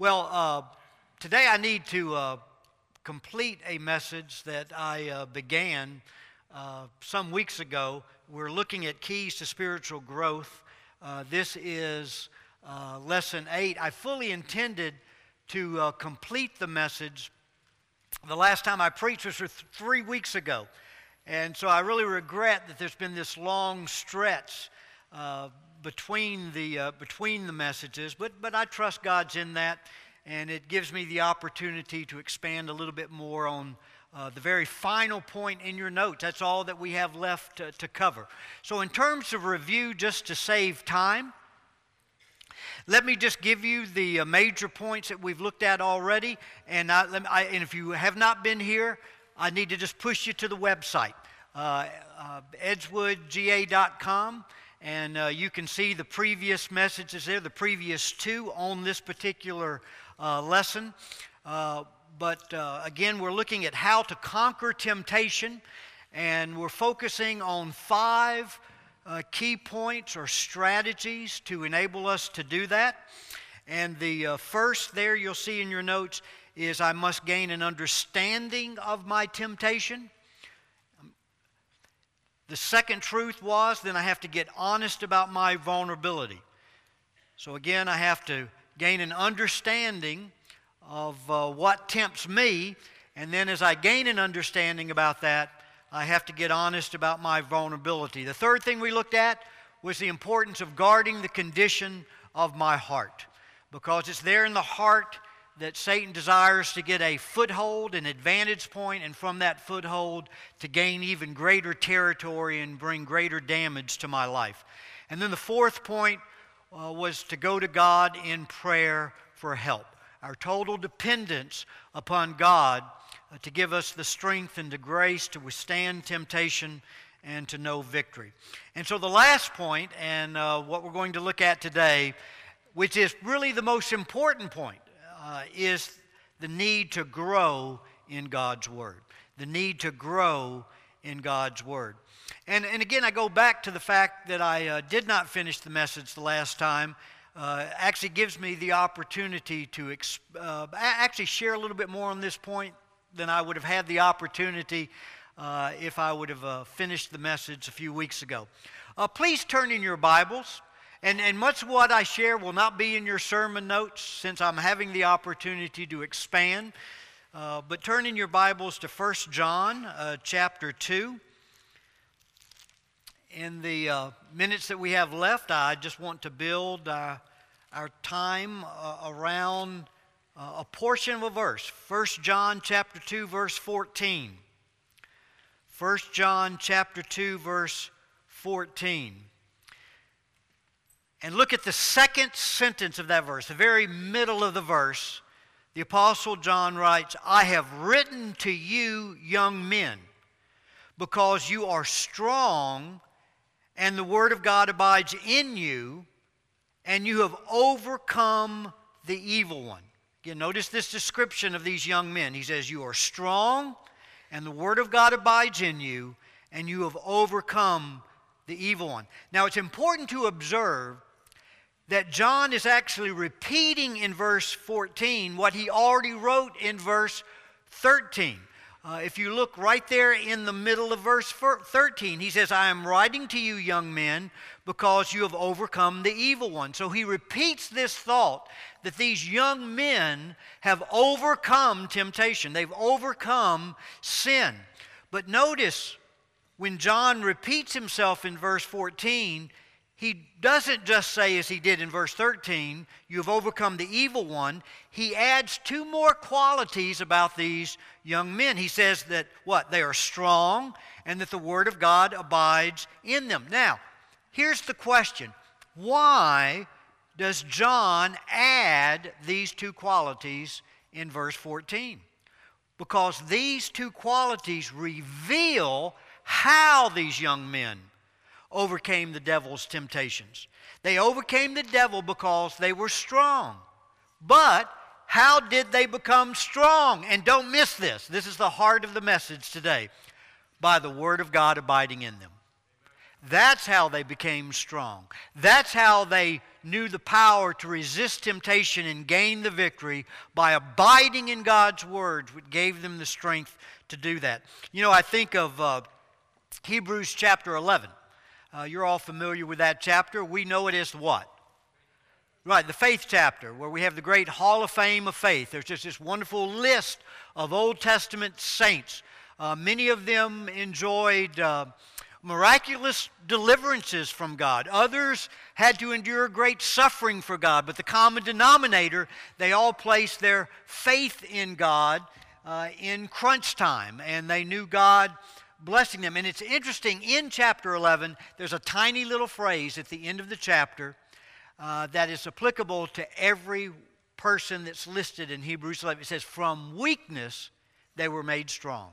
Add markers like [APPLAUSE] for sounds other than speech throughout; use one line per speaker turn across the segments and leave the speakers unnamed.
Well, uh, today I need to uh, complete a message that I uh, began uh, some weeks ago. We're looking at keys to spiritual growth. Uh, this is uh, lesson eight. I fully intended to complete the message. The last time I preached was three weeks ago. And so I really regret that there's been this long stretch between the, uh, between the messages, but, but I trust God's in that, and it gives me the opportunity to expand a little bit more on uh, the very final point in your notes. That's all that we have left to, to cover. So, in terms of review, just to save time, let me just give you the uh, major points that we've looked at already. And, I, I, and if you have not been here, I need to just push you to the website, uh, uh, edgewoodga.com. And uh, you can see the previous messages there, the previous two on this particular uh, lesson. Uh, but uh, again, we're looking at how to conquer temptation, and we're focusing on five uh, key points or strategies to enable us to do that. And the uh, first there you'll see in your notes is I must gain an understanding of my temptation. The second truth was then I have to get honest about my vulnerability. So again, I have to gain an understanding of uh, what tempts me, and then as I gain an understanding about that, I have to get honest about my vulnerability. The third thing we looked at was the importance of guarding the condition of my heart, because it's there in the heart that Satan desires to get a foothold, an advantage point, and from that foothold to gain even greater territory and bring greater damage to my life. And then the fourth point uh, was to go to God in prayer for help. Our total dependence upon God uh, to give us the strength and the grace to withstand temptation and to know victory. And so the last point, and uh, what we're going to look at today, which is really the most important point, uh, is the need to grow in God's Word. The need to grow in God's Word. And, and again, I go back to the fact that I uh, did not finish the message the last time. Uh, actually gives me the opportunity to exp- uh, actually share a little bit more on this point than I would have had the opportunity uh, if I would have uh, finished the message a few weeks ago. Uh, please turn in your Bibles and, and much of what I share will not be in your sermon notes since I'm having the opportunity to expand. Uh, but turn in your Bibles to 1 John uh, chapter 2. In the uh, minutes that we have left, I just want to build uh, our time uh, around uh, a portion of a verse. 1 John chapter 2, verse 14. 1 John chapter 2, verse 14. And look at the second sentence of that verse, the very middle of the verse. The Apostle John writes, I have written to you, young men, because you are strong and the Word of God abides in you, and you have overcome the evil one. Again, notice this description of these young men. He says, You are strong, and the Word of God abides in you, and you have overcome the evil one. Now, it's important to observe that John is actually repeating in verse 14 what he already wrote in verse 13. Uh, if you look right there in the middle of verse 13, he says, I am writing to you, young men, because you have overcome the evil one. So he repeats this thought that these young men have overcome temptation, they've overcome sin. But notice when John repeats himself in verse 14, he doesn't just say, as he did in verse 13, you have overcome the evil one. He adds two more qualities about these young men. He says that what? They are strong and that the word of God abides in them. Now, here's the question why does John add these two qualities in verse 14? Because these two qualities reveal how these young men overcame the devil's temptations. They overcame the devil because they were strong. But how did they become strong? And don't miss this. This is the heart of the message today. By the Word of God abiding in them. That's how they became strong. That's how they knew the power to resist temptation and gain the victory by abiding in God's words, which gave them the strength to do that. You know, I think of uh, Hebrews chapter 11. Uh, you're all familiar with that chapter. We know it as what? Right, the faith chapter, where we have the great Hall of Fame of faith. There's just this wonderful list of Old Testament saints. Uh, many of them enjoyed uh, miraculous deliverances from God. Others had to endure great suffering for God. But the common denominator, they all placed their faith in God uh, in crunch time, and they knew God blessing them. And it's interesting, in chapter 11, there's a tiny little phrase at the end of the chapter uh, that is applicable to every person that's listed in Hebrews 11. It says, From weakness they were made strong.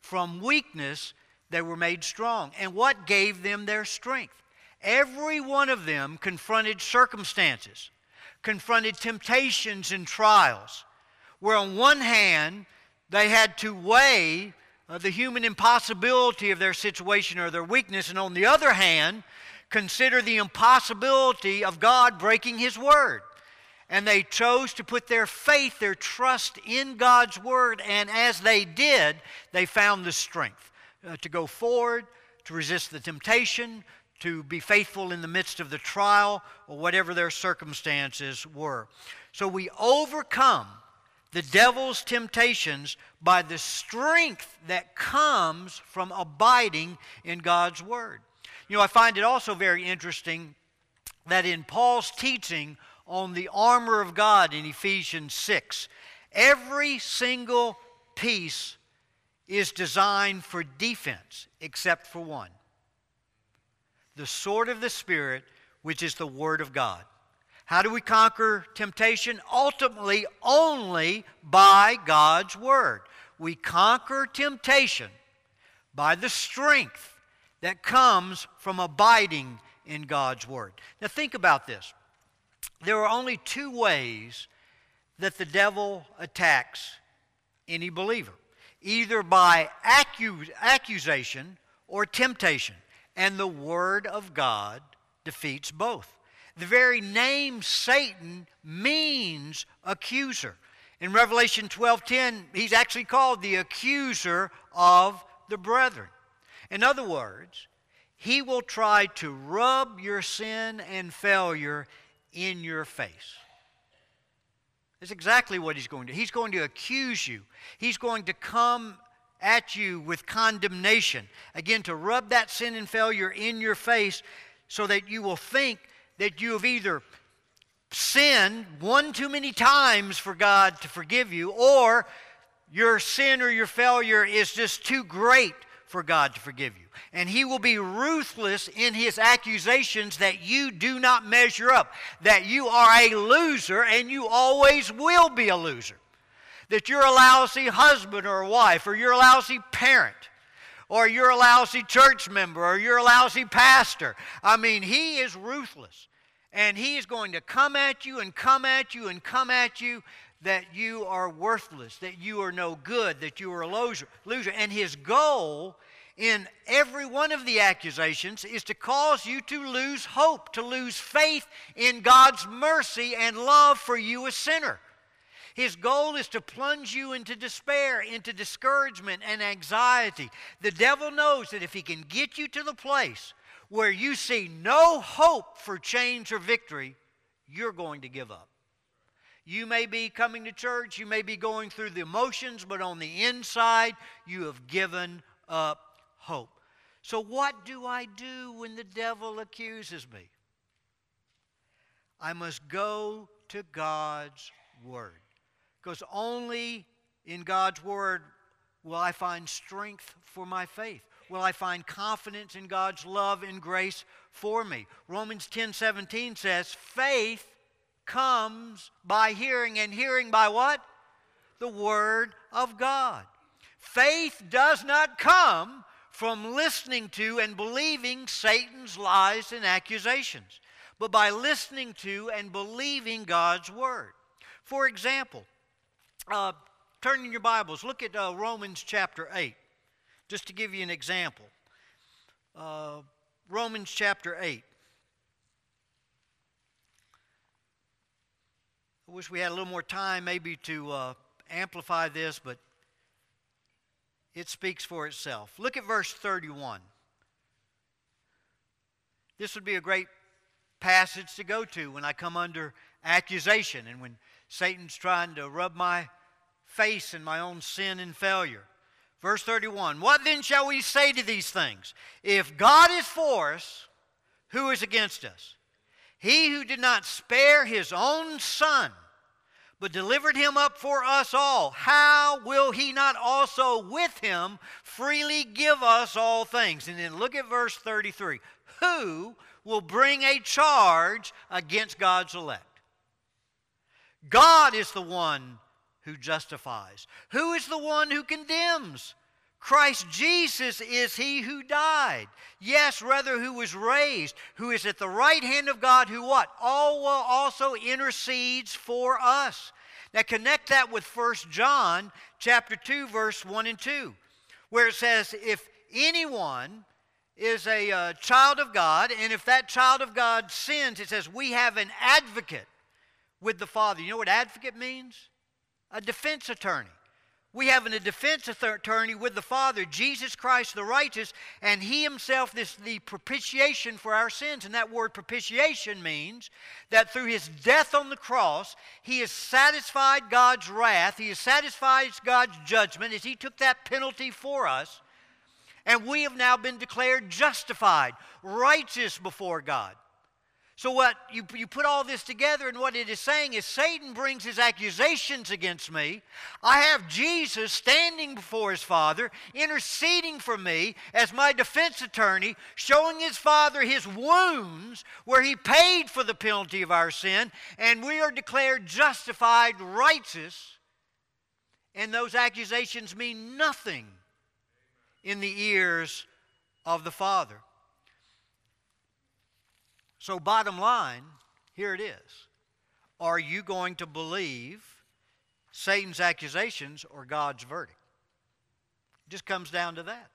From weakness they were made strong. And what gave them their strength? Every one of them confronted circumstances, confronted temptations and trials, where on one hand they had to weigh uh, the human impossibility of their situation or their weakness, and on the other hand, consider the impossibility of God breaking His word. And they chose to put their faith, their trust in God's word, and as they did, they found the strength uh, to go forward, to resist the temptation, to be faithful in the midst of the trial, or whatever their circumstances were. So we overcome the devil's temptations by the strength that comes from abiding in God's word. You know, I find it also very interesting that in Paul's teaching on the armor of God in Ephesians 6, every single piece is designed for defense except for one the sword of the Spirit, which is the Word of God. How do we conquer temptation? Ultimately, only by God's Word. We conquer temptation by the strength that comes from abiding in God's Word. Now, think about this. There are only two ways that the devil attacks any believer either by accu- accusation or temptation. And the Word of God defeats both. The very name Satan means accuser. In Revelation 12:10, he's actually called the accuser of the brethren. In other words, he will try to rub your sin and failure in your face. That's exactly what he's going to do. He's going to accuse you. He's going to come at you with condemnation. Again, to rub that sin and failure in your face so that you will think that you have either sinned one too many times for God to forgive you, or your sin or your failure is just too great for God to forgive you. And he will be ruthless in his accusations that you do not measure up, that you are a loser and you always will be a loser, that you're a lousy husband or wife, or you're a lousy parent. Or you're a lousy church member, or you're a lousy pastor. I mean, he is ruthless. And he is going to come at you and come at you and come at you that you are worthless, that you are no good, that you are a loser. And his goal in every one of the accusations is to cause you to lose hope, to lose faith in God's mercy and love for you, a sinner. His goal is to plunge you into despair, into discouragement and anxiety. The devil knows that if he can get you to the place where you see no hope for change or victory, you're going to give up. You may be coming to church, you may be going through the emotions, but on the inside, you have given up hope. So, what do I do when the devil accuses me? I must go to God's Word. Because only in God's Word will I find strength for my faith. Will I find confidence in God's love and grace for me? Romans 10 17 says, faith comes by hearing, and hearing by what? The Word of God. Faith does not come from listening to and believing Satan's lies and accusations, but by listening to and believing God's Word. For example, uh, turn in your Bibles, look at uh, Romans chapter 8, just to give you an example. Uh, Romans chapter 8. I wish we had a little more time maybe to uh, amplify this, but it speaks for itself. Look at verse 31. This would be a great passage to go to when I come under accusation and when Satan's trying to rub my face in my own sin and failure. Verse 31 What then shall we say to these things? If God is for us, who is against us? He who did not spare his own son, but delivered him up for us all, how will he not also with him freely give us all things? And then look at verse 33 Who will bring a charge against God's elect? God is the one who justifies. Who is the one who condemns? Christ Jesus is he who died. Yes, rather, who was raised, who is at the right hand of God, who what? All will also intercedes for us. Now connect that with 1 John chapter 2, verse 1 and 2, where it says, if anyone is a uh, child of God, and if that child of God sins, it says, we have an advocate with the Father. You know what advocate means? A defense attorney. We have a defense attorney with the Father, Jesus Christ the righteous, and He Himself is the propitiation for our sins. And that word propitiation means that through His death on the cross, He has satisfied God's wrath, He has satisfied God's judgment as He took that penalty for us. And we have now been declared justified, righteous before God. So, what you, you put all this together, and what it is saying is Satan brings his accusations against me. I have Jesus standing before his Father, interceding for me as my defense attorney, showing his Father his wounds where he paid for the penalty of our sin, and we are declared justified, righteous. And those accusations mean nothing in the ears of the Father. So, bottom line, here it is. Are you going to believe Satan's accusations or God's verdict? It just comes down to that.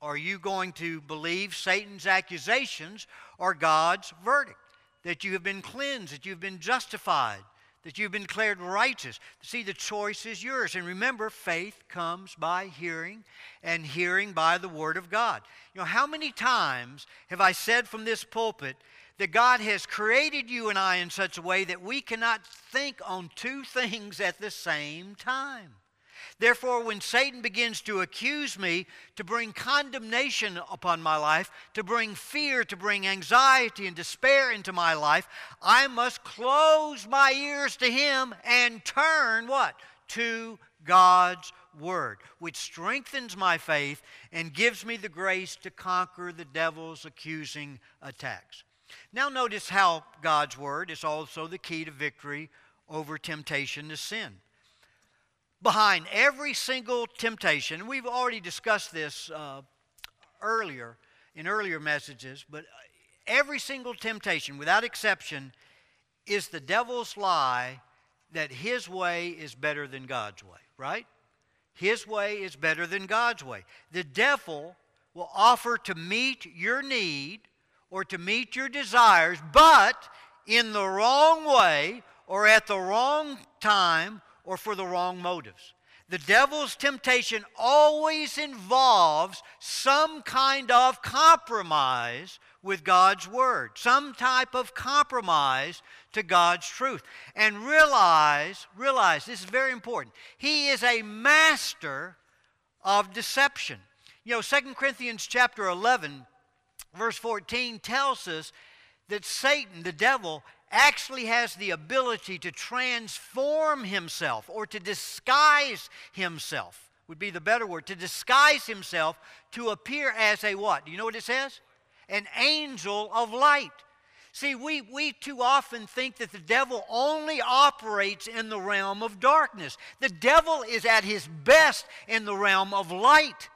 Are you going to believe Satan's accusations or God's verdict? That you have been cleansed, that you've been justified, that you've been declared righteous. See, the choice is yours. And remember, faith comes by hearing, and hearing by the Word of God. You know, how many times have I said from this pulpit that God has created you and I in such a way that we cannot think on two [LAUGHS] things at the same time? Therefore, when Satan begins to accuse me, to bring condemnation upon my life, to bring fear, to bring anxiety and despair into my life, I must close my ears to him and turn what? To God's Word, which strengthens my faith and gives me the grace to conquer the devil's accusing attacks. Now, notice how God's Word is also the key to victory over temptation to sin behind every single temptation, we've already discussed this uh, earlier in earlier messages, but every single temptation, without exception, is the devil's lie that his way is better than God's way, right? His way is better than God's way. The devil will offer to meet your need or to meet your desires, but in the wrong way or at the wrong time or for the wrong motives. The devil's temptation always involves some kind of compromise with God's word, some type of compromise to God's truth. And realize, realize, this is very important. He is a master of deception. You know, 2 Corinthians chapter 11, verse 14 tells us that Satan, the devil, actually has the ability to transform himself or to disguise himself, would be the better word, to disguise himself to appear as a what? Do you know what it says? An angel of light. See, we, we too often think that the devil only operates in the realm of darkness. The devil is at his best in the realm of light.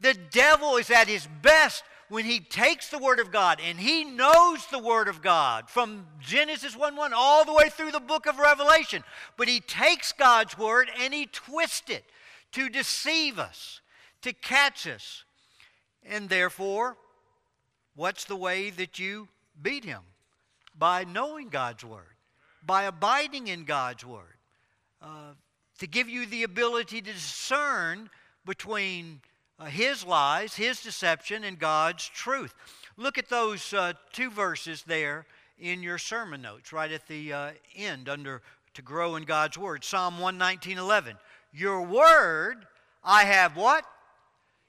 The devil is at his best when he takes the Word of God and he knows the Word of God from Genesis 1 1 all the way through the book of Revelation, but he takes God's Word and he twists it to deceive us, to catch us. And therefore, What's the way that you beat him? By knowing God's Word, by abiding in God's Word, uh, to give you the ability to discern between uh, his lies, his deception, and God's truth. Look at those uh, two verses there in your sermon notes, right at the uh, end, under to grow in God's Word. Psalm 119 11. Your Word I have what?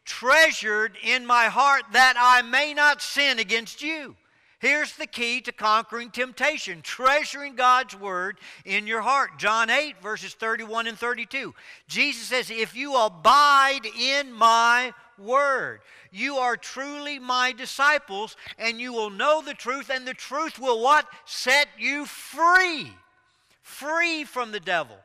Treasured in my heart that I may not sin against you. Here's the key to conquering temptation treasuring God's word in your heart. John 8, verses 31 and 32. Jesus says, If you abide in my word, you are truly my disciples, and you will know the truth, and the truth will what? Set you free. Free from the devil.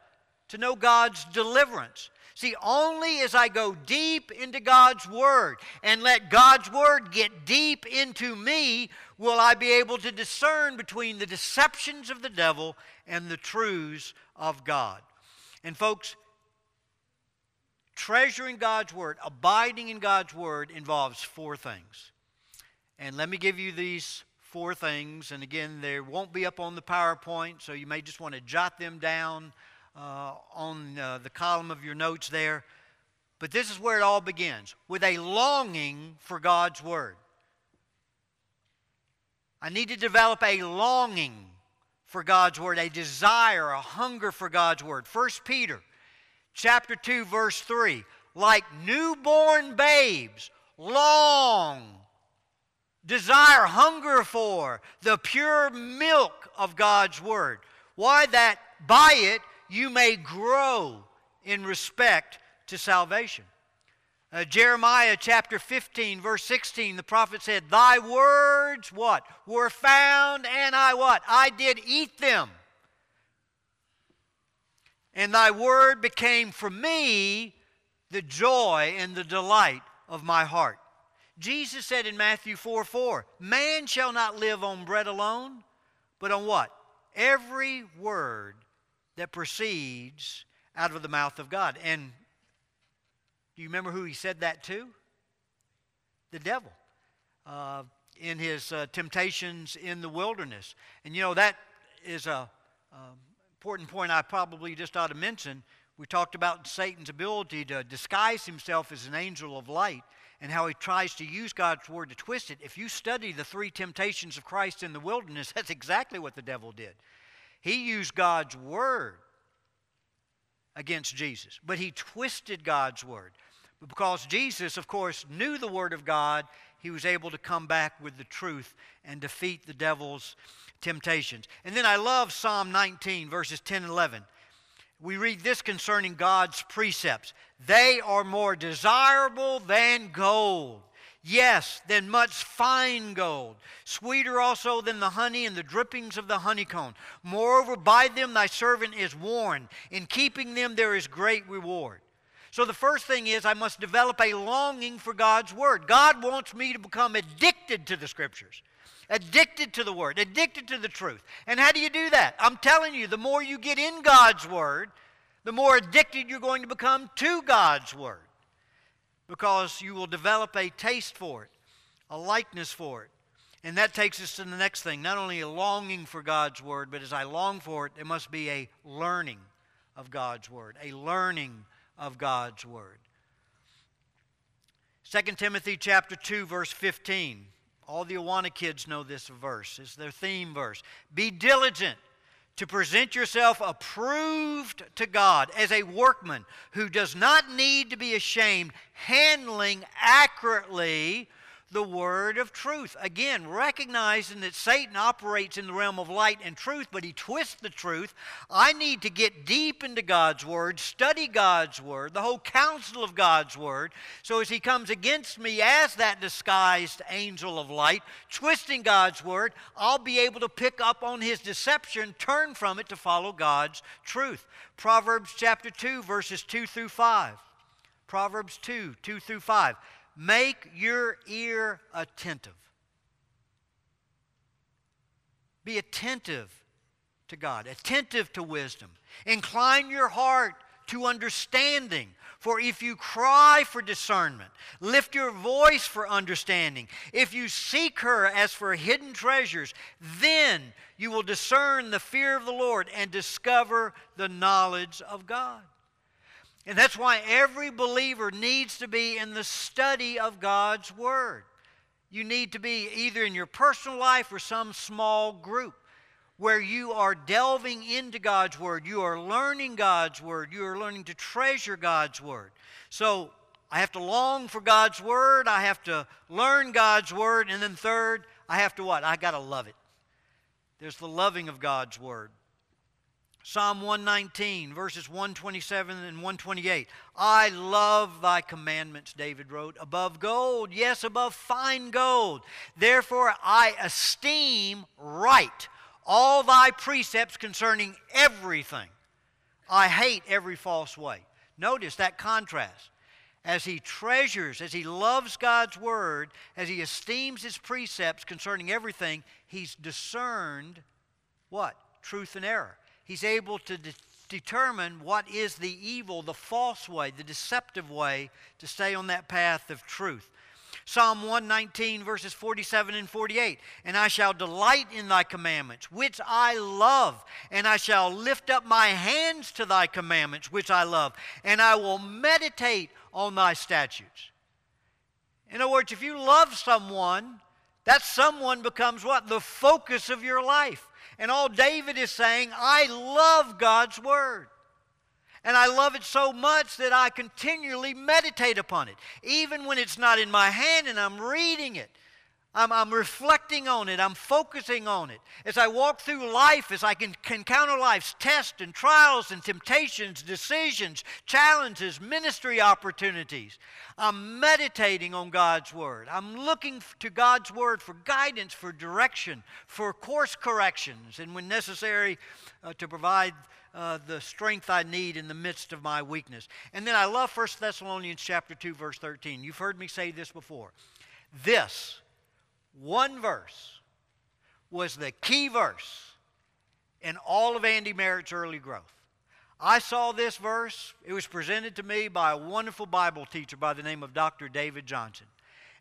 To know God's deliverance. See, only as I go deep into God's Word and let God's Word get deep into me will I be able to discern between the deceptions of the devil and the truths of God. And, folks, treasuring God's Word, abiding in God's Word involves four things. And let me give you these four things. And again, they won't be up on the PowerPoint, so you may just want to jot them down uh, on uh, the column of your notes there. But this is where it all begins with a longing for God's Word. I need to develop a longing for God's Word, a desire, a hunger for God's Word. 1 Peter chapter 2, verse 3. Like newborn babes, long, desire, hunger for the pure milk of God's Word. Why that by it you may grow in respect to salvation. Uh, Jeremiah chapter 15, verse 16, the prophet said, Thy words, what? Were found, and I what? I did eat them. And thy word became for me the joy and the delight of my heart. Jesus said in Matthew 4 4, Man shall not live on bread alone, but on what? Every word that proceeds out of the mouth of God. And do you remember who he said that to? The devil. Uh, in his uh, temptations in the wilderness. And you know, that is a um, important point I probably just ought to mention. We talked about Satan's ability to disguise himself as an angel of light and how he tries to use God's word to twist it. If you study the three temptations of Christ in the wilderness, [LAUGHS] that's exactly what the devil did. He used God's word against Jesus, but he twisted God's word. But because Jesus, of course, knew the word of God, he was able to come back with the truth and defeat the devil's temptations. And then I love Psalm 19, verses 10 and 11. We read this concerning God's precepts they are more desirable than gold Yes, than much fine gold, sweeter also than the honey and the drippings of the honeycomb. Moreover, by them thy servant is warned. In keeping them there is great reward. So the first thing is I must develop a longing for God's Word. God wants me to become addicted to the Scriptures, addicted to the Word, addicted to the truth. And how do you do that? I'm telling you, the more you get in God's Word, the more addicted you're going to become to God's Word because you will develop a taste for it, a likeness for it. And that takes us to the next thing not only a longing for God's Word, but as I long for it, there must be a learning of God's Word, a learning of God's Word. 2 Timothy chapter 2 verse 15. All the Awana kids know this verse. It's their theme verse. Be diligent to present yourself approved to God as a workman who does not need to be ashamed, handling accurately the word of truth. Again, recognizing that Satan operates in the realm of light and truth, but he twists the truth. I need to get deep into God's word, study God's word, the whole counsel of God's word. So as he comes against me as that disguised angel of light, twisting God's word, I'll be able to pick up on his deception, turn from it to follow God's truth. Proverbs chapter 2, verses 2 through 5. Proverbs 2, 2 through 5. Make your ear attentive. Be attentive to God, attentive to wisdom. Incline your heart to understanding. For if you cry for discernment, lift your voice for understanding, if you seek her as for hidden treasures, then you will discern the fear of the Lord and discover the knowledge of God. And that's why every believer needs to be in the study of God's Word. You need to be either in your personal life or some small group where you are delving into God's Word. You are learning God's Word. You are learning to treasure God's Word. So I have to long for God's Word. I have to learn God's Word. And then third, I have to what? I got to love it. There's the loving of God's Word. Psalm 119, verses 127 and 128. I love thy commandments, David wrote, above gold, yes, above fine gold. Therefore I esteem right all thy precepts concerning everything. I hate every false way. Notice that contrast. As he treasures, as he loves God's word, as he esteems his precepts concerning everything, he's discerned what? Truth and error he's able to de- determine what is the evil, the false way, the deceptive way to stay on that path of truth. Psalm 119, verses 47 and 48. And I shall delight in thy commandments, which I love, and I shall lift up my hands to thy commandments, which I love, and I will meditate on thy statutes. In other words, if you love someone, that someone becomes what? The focus of your life. And all David is saying, I love God's Word. And I love it so much that I continually meditate upon it. Even when it's not in my hand and I'm reading it, I'm, I'm reflecting on it, I'm focusing on it. As I walk through life, as I can, can encounter life's tests and trials and temptations, decisions, challenges, ministry opportunities, I'm meditating on God's Word. I'm looking to God's Word for guidance, for direction, for course corrections, and when necessary, uh, to provide uh, the strength I need in the midst of my weakness. And then I love 1 Thessalonians chapter 2 verse 13. You've heard me say this before. This one verse was the key verse in all of Andy Merritt's early growth. I saw this verse. It was presented to me by a wonderful Bible teacher by the name of Dr. David Johnson.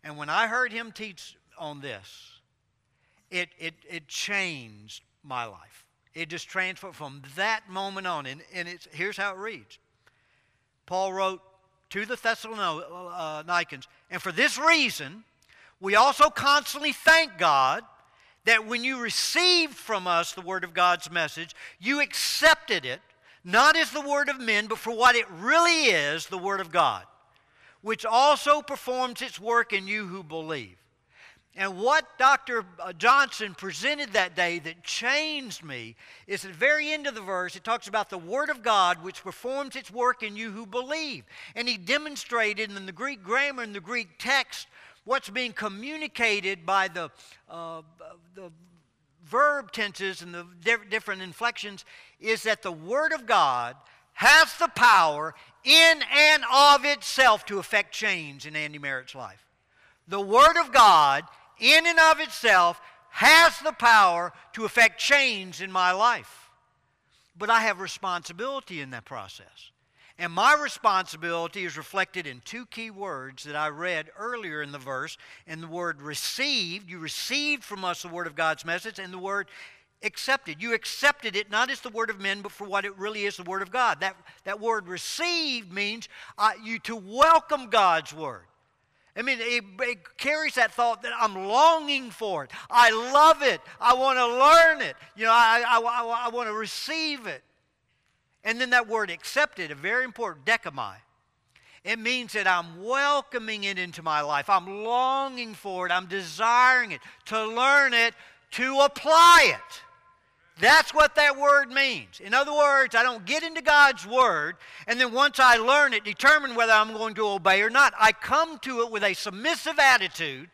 And when I heard him teach on this, it, it, it changed my life. It just transformed from that moment on. And, and it's, here's how it reads Paul wrote to the Thessalonians, uh, and for this reason, we also constantly thank God that when you received from us the Word of God's message, you accepted it, not as the Word of men, but for what it really is the Word of God, which also performs its work in you who believe. And what Dr. Uh, Johnson presented that day that changed me is at the very end of the verse, it talks about the Word of God which performs its work in you who believe. And he demonstrated in the Greek grammar and the Greek text what's being communicated by the, uh, the verb tenses and the different inflections is that the Word of God has the power in and of itself to affect change in Andy Merritt's life. The Word of God, in and of itself, has the power to affect change in my life. But I have responsibility in that process. And my responsibility is reflected in two key words that I read earlier in the verse. And the word received, you received from us the word of God's message, and the word accepted. You accepted it not as the word of men, but for what it really is the word of God. That, that word received means uh, you to welcome God's word. I mean, it, it, carries that thought that I'm longing for it. I love it. I want to learn it. You know, I, I, I, I want to receive it. And then that word accepted, a very important, dechomai. It means that I'm welcoming it into my life. I'm longing for it. I'm desiring it, to learn it, to apply it. That's what that word means. In other words, I don't get into God's word and then once I learn it, determine whether I'm going to obey or not. I come to it with a submissive attitude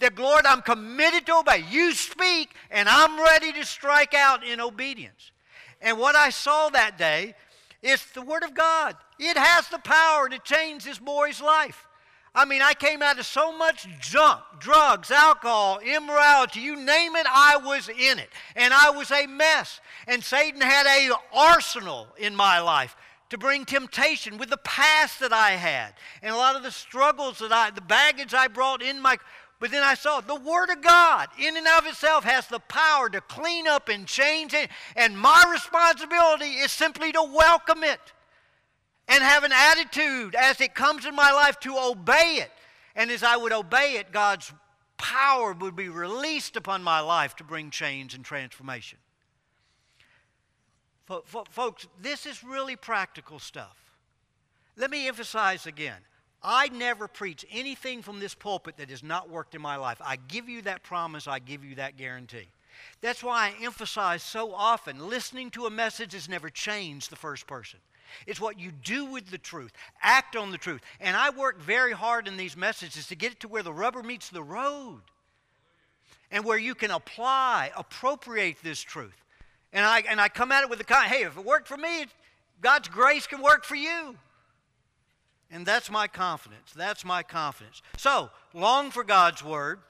that, Lord, I'm committed to obey. You speak, and I'm ready to strike out in obedience. And what I saw that day is the Word of God. It has the power to change this boy's life. I mean, I came out of so much junk, drugs, alcohol, immorality, you name it, I was in it. And I was a mess. And Satan had a arsenal in my life to bring temptation with the past that I had and a lot of the struggles that I, the baggage I brought in my. But then I saw the Word of God, in and of itself, has the power to clean up and change it. And my responsibility is simply to welcome it and have an attitude as it comes in my life to obey it. And as I would obey it, God's power would be released upon my life to bring change and transformation. Folks, this is really practical stuff. Let me emphasize again I never preach anything from this pulpit that has not worked in my life. I give you that promise, I give you that guarantee. That's why I emphasize so often listening to a message has never changed the first person. It's what you do with the truth, act on the truth. And I work very hard in these messages to get it to where the rubber meets the road and where you can apply, appropriate this truth. And I, and I come at it with the kind, hey, if it worked for me, God's grace can work for you. And that's my confidence. That's my confidence. So, long for God's word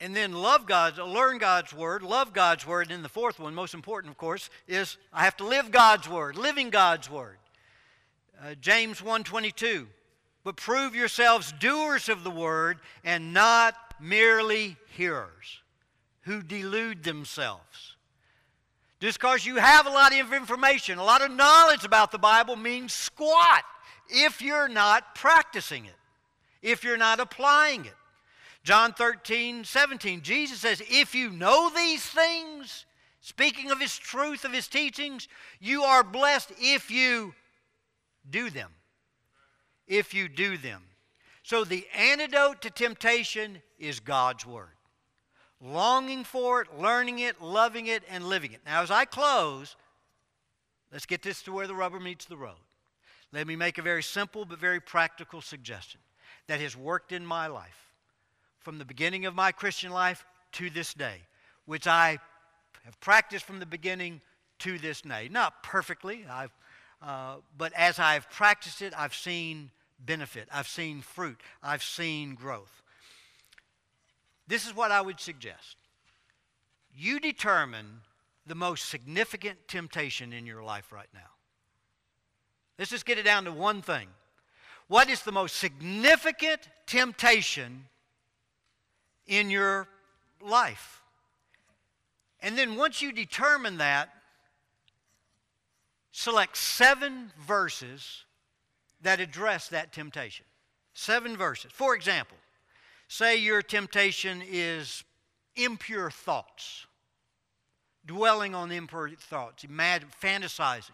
and then love God's, learn God's word, love God's word. And then the fourth one, most important, of course, is I have to live God's word, living God's word. Uh, James 1:22. But prove yourselves doers of the word and not merely hearers who delude themselves. Just because you have a lot of information, a lot of knowledge about the Bible means squat if you're not practicing it, if you're not applying it. John 13, 17, Jesus says, If you know these things, speaking of his truth, of his teachings, you are blessed if you do them. If you do them. So the antidote to temptation is God's Word. Longing for it, learning it, loving it, and living it. Now, as I close, let's get this to where the rubber meets the road. Let me make a very simple but very practical suggestion that has worked in my life from the beginning of my Christian life to this day, which I have practiced from the beginning to this day. Not perfectly, I've, uh, but as I've practiced it, I've seen benefit, I've seen fruit, I've seen growth. This is what I would suggest. You determine the most significant temptation in your life right now. Let's just get it down to one thing. What is the most significant temptation in your life. And then once you determine that, select seven verses that address that temptation. Seven verses. For example, say your temptation is impure thoughts, dwelling on impure thoughts, fantasizing.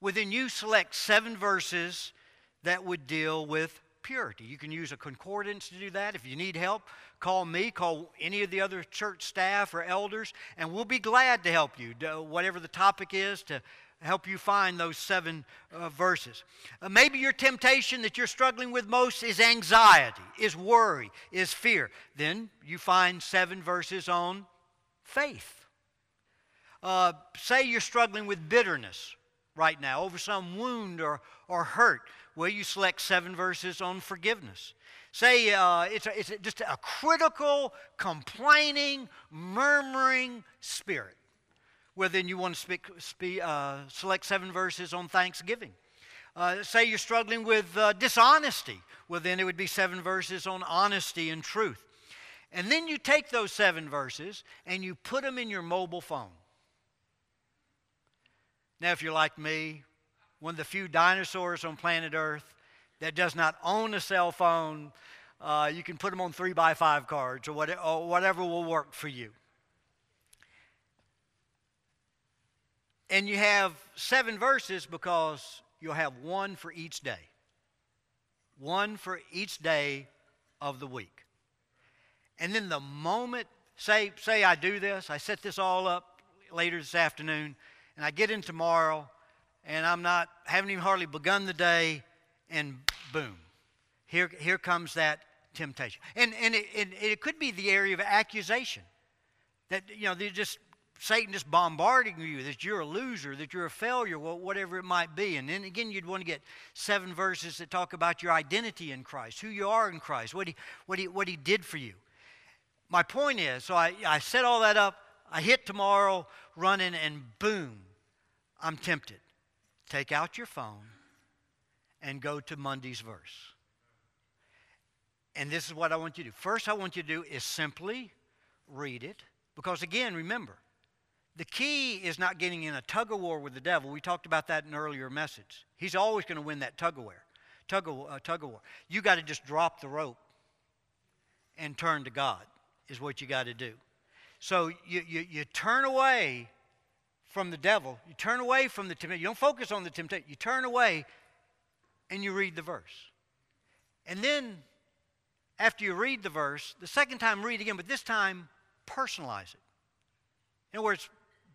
Well, then you select seven verses that would deal with purity. You can use a concordance to do that. If you need help, call me, call any of the other church staff or elders, and we'll be glad to help you, whatever the topic is, to help you find those seven uh, verses. Uh, maybe your temptation that you're struggling with most is anxiety, is worry, is fear. Then you find seven verses on faith. Uh, say you're struggling with bitterness right now over some wound or, or hurt. Well, you select seven verses on forgiveness. Say uh, it's, a, it's just a critical, complaining, murmuring spirit. Well, then you want to speak, speak, uh, select seven verses on thanksgiving. Uh, say you're struggling with uh, dishonesty. Well, then it would be seven verses on honesty and truth. And then you take those seven verses and you put them in your mobile phone. Now, if you're like me, one of the few dinosaurs on planet Earth that does not own a cell phone, uh, you can put them on three by five cards or or whatever will work for you. And you have seven verses because you'll have one for each day. One for each day of the week. And then the moment, say, say I do this, I set this all up later this afternoon, and I get in tomorrow, and I'm not, haven't even hardly begun the day, and boom, here, here comes that temptation. And, and it, it, it could be the area of accusation. That, you know, they just, Satan just bombarding you that you're a loser, that you're a failure, whatever it might be. And then again, you'd want to get seven verses that talk about your identity in Christ, who you are in Christ, what he, what he, what he did for you. My point is, so I, I set all that up, I hit tomorrow running, and boom, I'm tempted. take out your phone and go to Monday's verse. And this is what I want you to do. First, I want you to do is simply read it. Because again, remember, the key is not getting in a tug of war with the devil. We talked about that in earlier message. He's always going to win that tug of war. Tug of, uh, tug of war. You got to just drop the rope and turn to God, is what you got to do. So you, you, you turn away from the devil. You turn away from the temptation. You don't focus on the temptation. You turn away and you read the verse. And then, after you read the verse, the second time read again, but this time personalize it. In other words,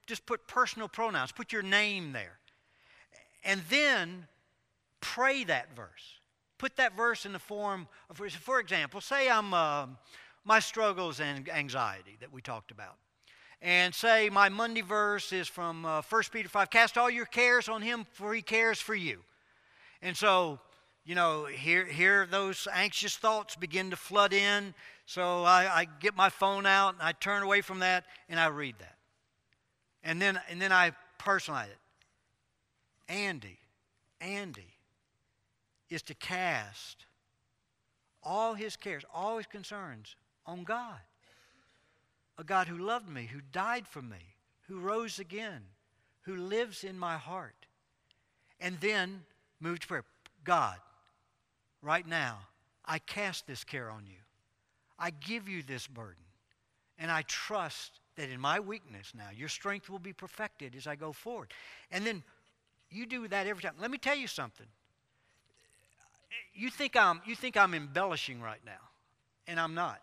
just put personal pronouns, put your name there. And then pray that verse. Put that verse in the form of, for example, say I'm uh, my struggles and anxiety that we talked about. And say my Monday verse is from uh, 1 Peter 5 Cast all your cares on him, for he cares for you. And so, you know, here, here those anxious thoughts begin to flood in. So I, I get my phone out and I turn away from that and I read that. And then, and then I personalize it. Andy, Andy is to cast all his cares, all his concerns on God. A God who loved me, who died for me, who rose again, who lives in my heart. And then move to prayer. God, right now, I cast this care on you. I give you this burden. And I trust that in my weakness now, your strength will be perfected as I go forward. And then you do that every time. Let me tell you something. You think I'm, you think I'm embellishing right now, and I'm not.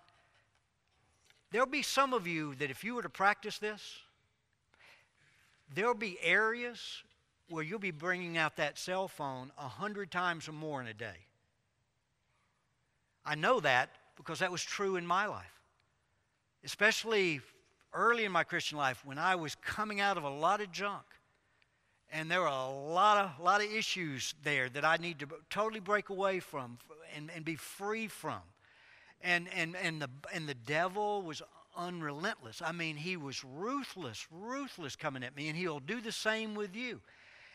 There'll be some of you that if you were to practice this, there'll be areas where you'll be bringing out that cell phone a hundred times or more in a day. I know that because that was true in my life, especially early in my Christian life when I was coming out of a lot of junk. And there were a lot of, lot of issues there that I need to totally break away from and, and be free from. And, and, and, the, and the devil was unrelentless. I mean, he was ruthless, ruthless coming at me, and he'll do the same with you.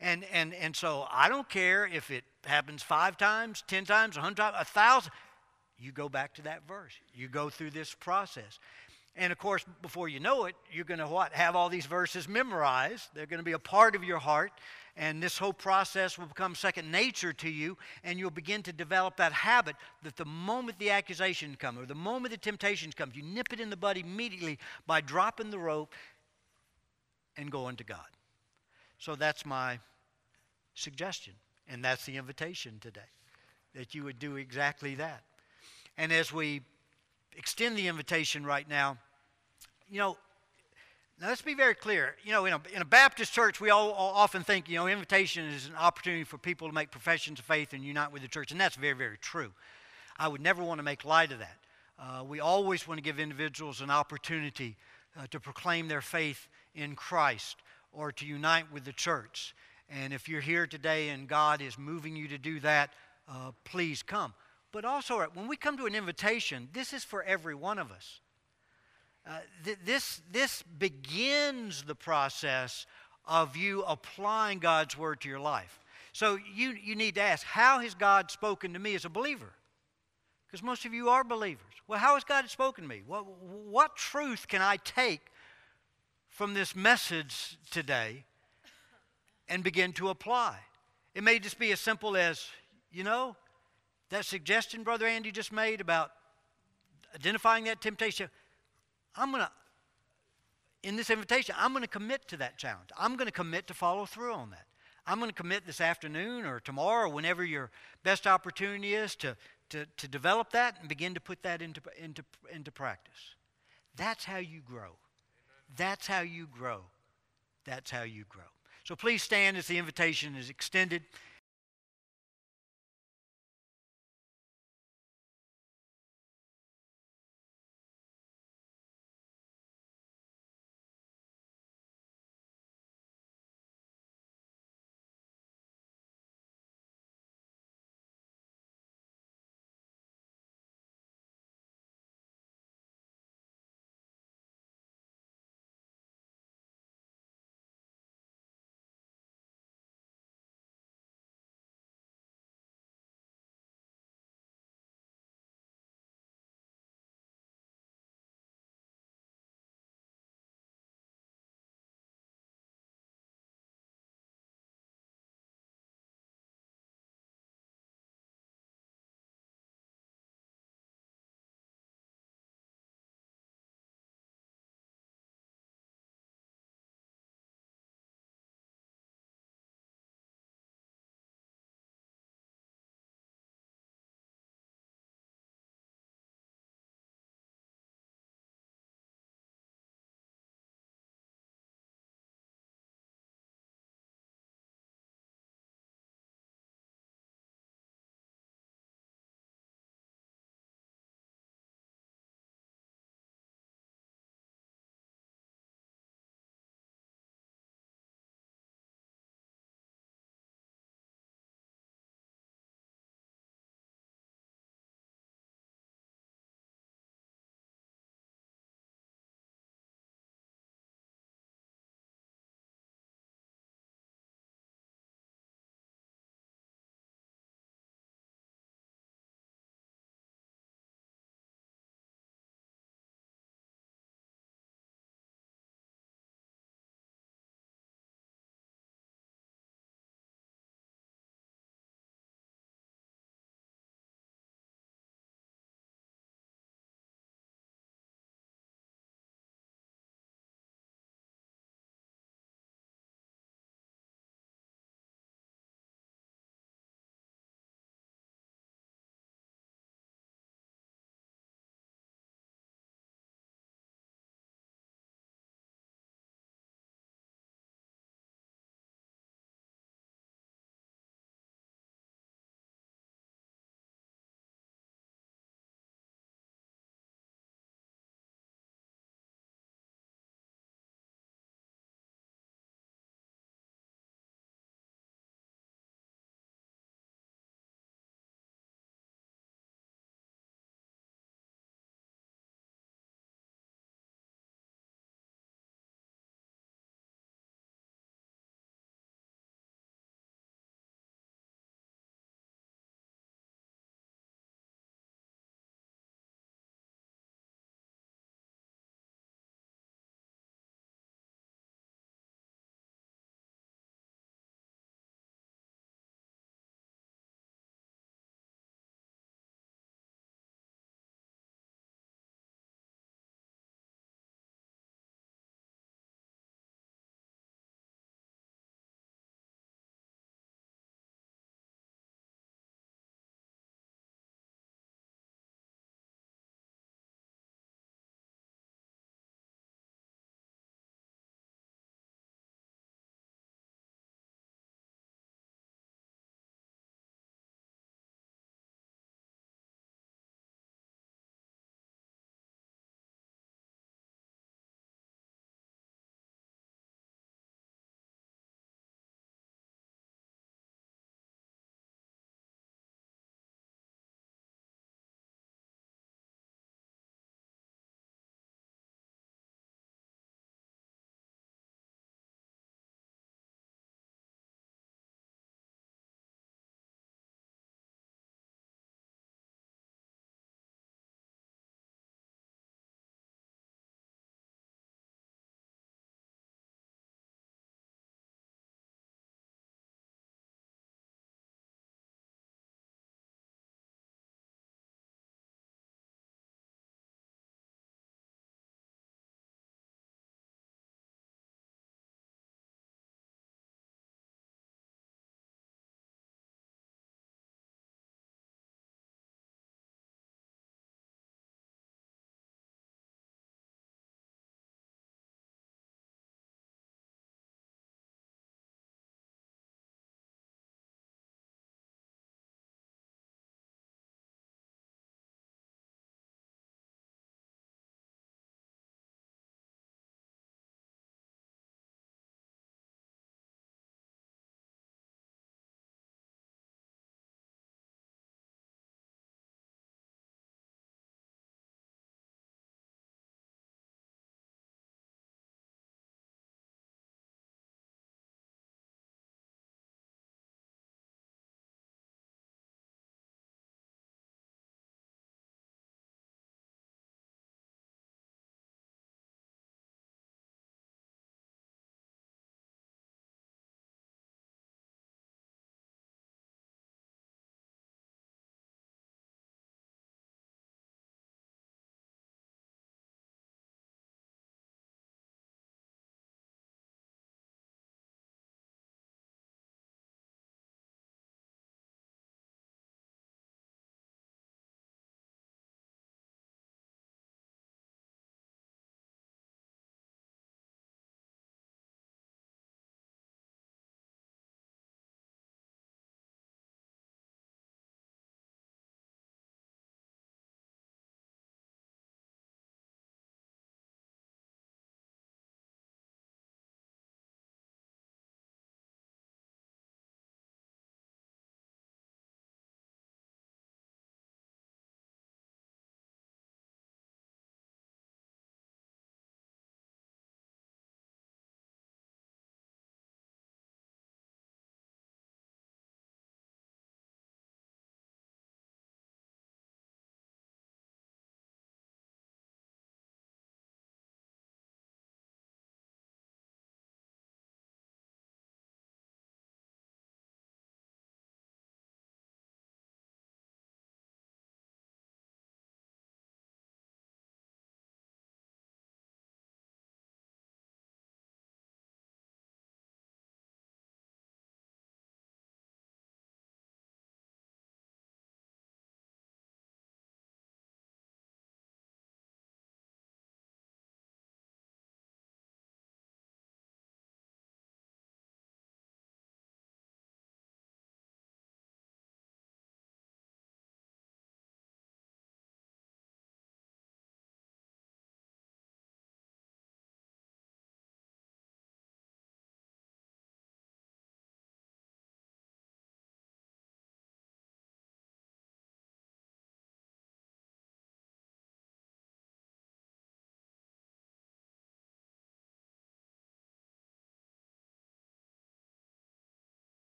And, and, and so I don't care if it happens five times, ten times, a hundred times, a thousand. You go back to that verse. You go through this process. And of course, before you know it, you're going to what? Have all these verses memorized. They're going to be a part of your heart. And this whole process will become second nature to you. And you'll begin to develop that habit that the moment the accusation comes or the moment the temptations come, you nip it in the bud immediately by dropping the rope and going to God. So that's my suggestion. And that's the invitation today that you would do exactly that. And as we extend the invitation right now. You know, now let's be very clear. You know, in a, in a Baptist church, we all, all, often think, you know, invitation is an opportunity for people to make professions of faith and unite with the church, and that's very, very true. I would never want to make light of that. Uh, we always want to give individuals an opportunity uh, to proclaim their faith in Christ or to unite with the church. And if you're here today and God is moving you to do that, uh, please come. But also, when we come to an invitation, this is for every one of us. Uh, th- this, this begins the process of you applying God's word to your life. So you, you need to ask, how has God spoken to me as a believer? Because most of you are believers. Well, how has God spoken to me? What, what truth can I take from this message today and begin to apply? It may just be as simple as, you know, that suggestion Brother Andy just made about identifying that temptation, I'm going to, in this invitation, I'm going to commit to that challenge. I'm going to commit to follow through on that. I'm going to commit this afternoon or tomorrow, whenever your best opportunity is, to, to, to develop that and begin to put that into, into, into practice. That's how you grow. That's how you grow. That's how you grow. So please stand as the invitation is extended.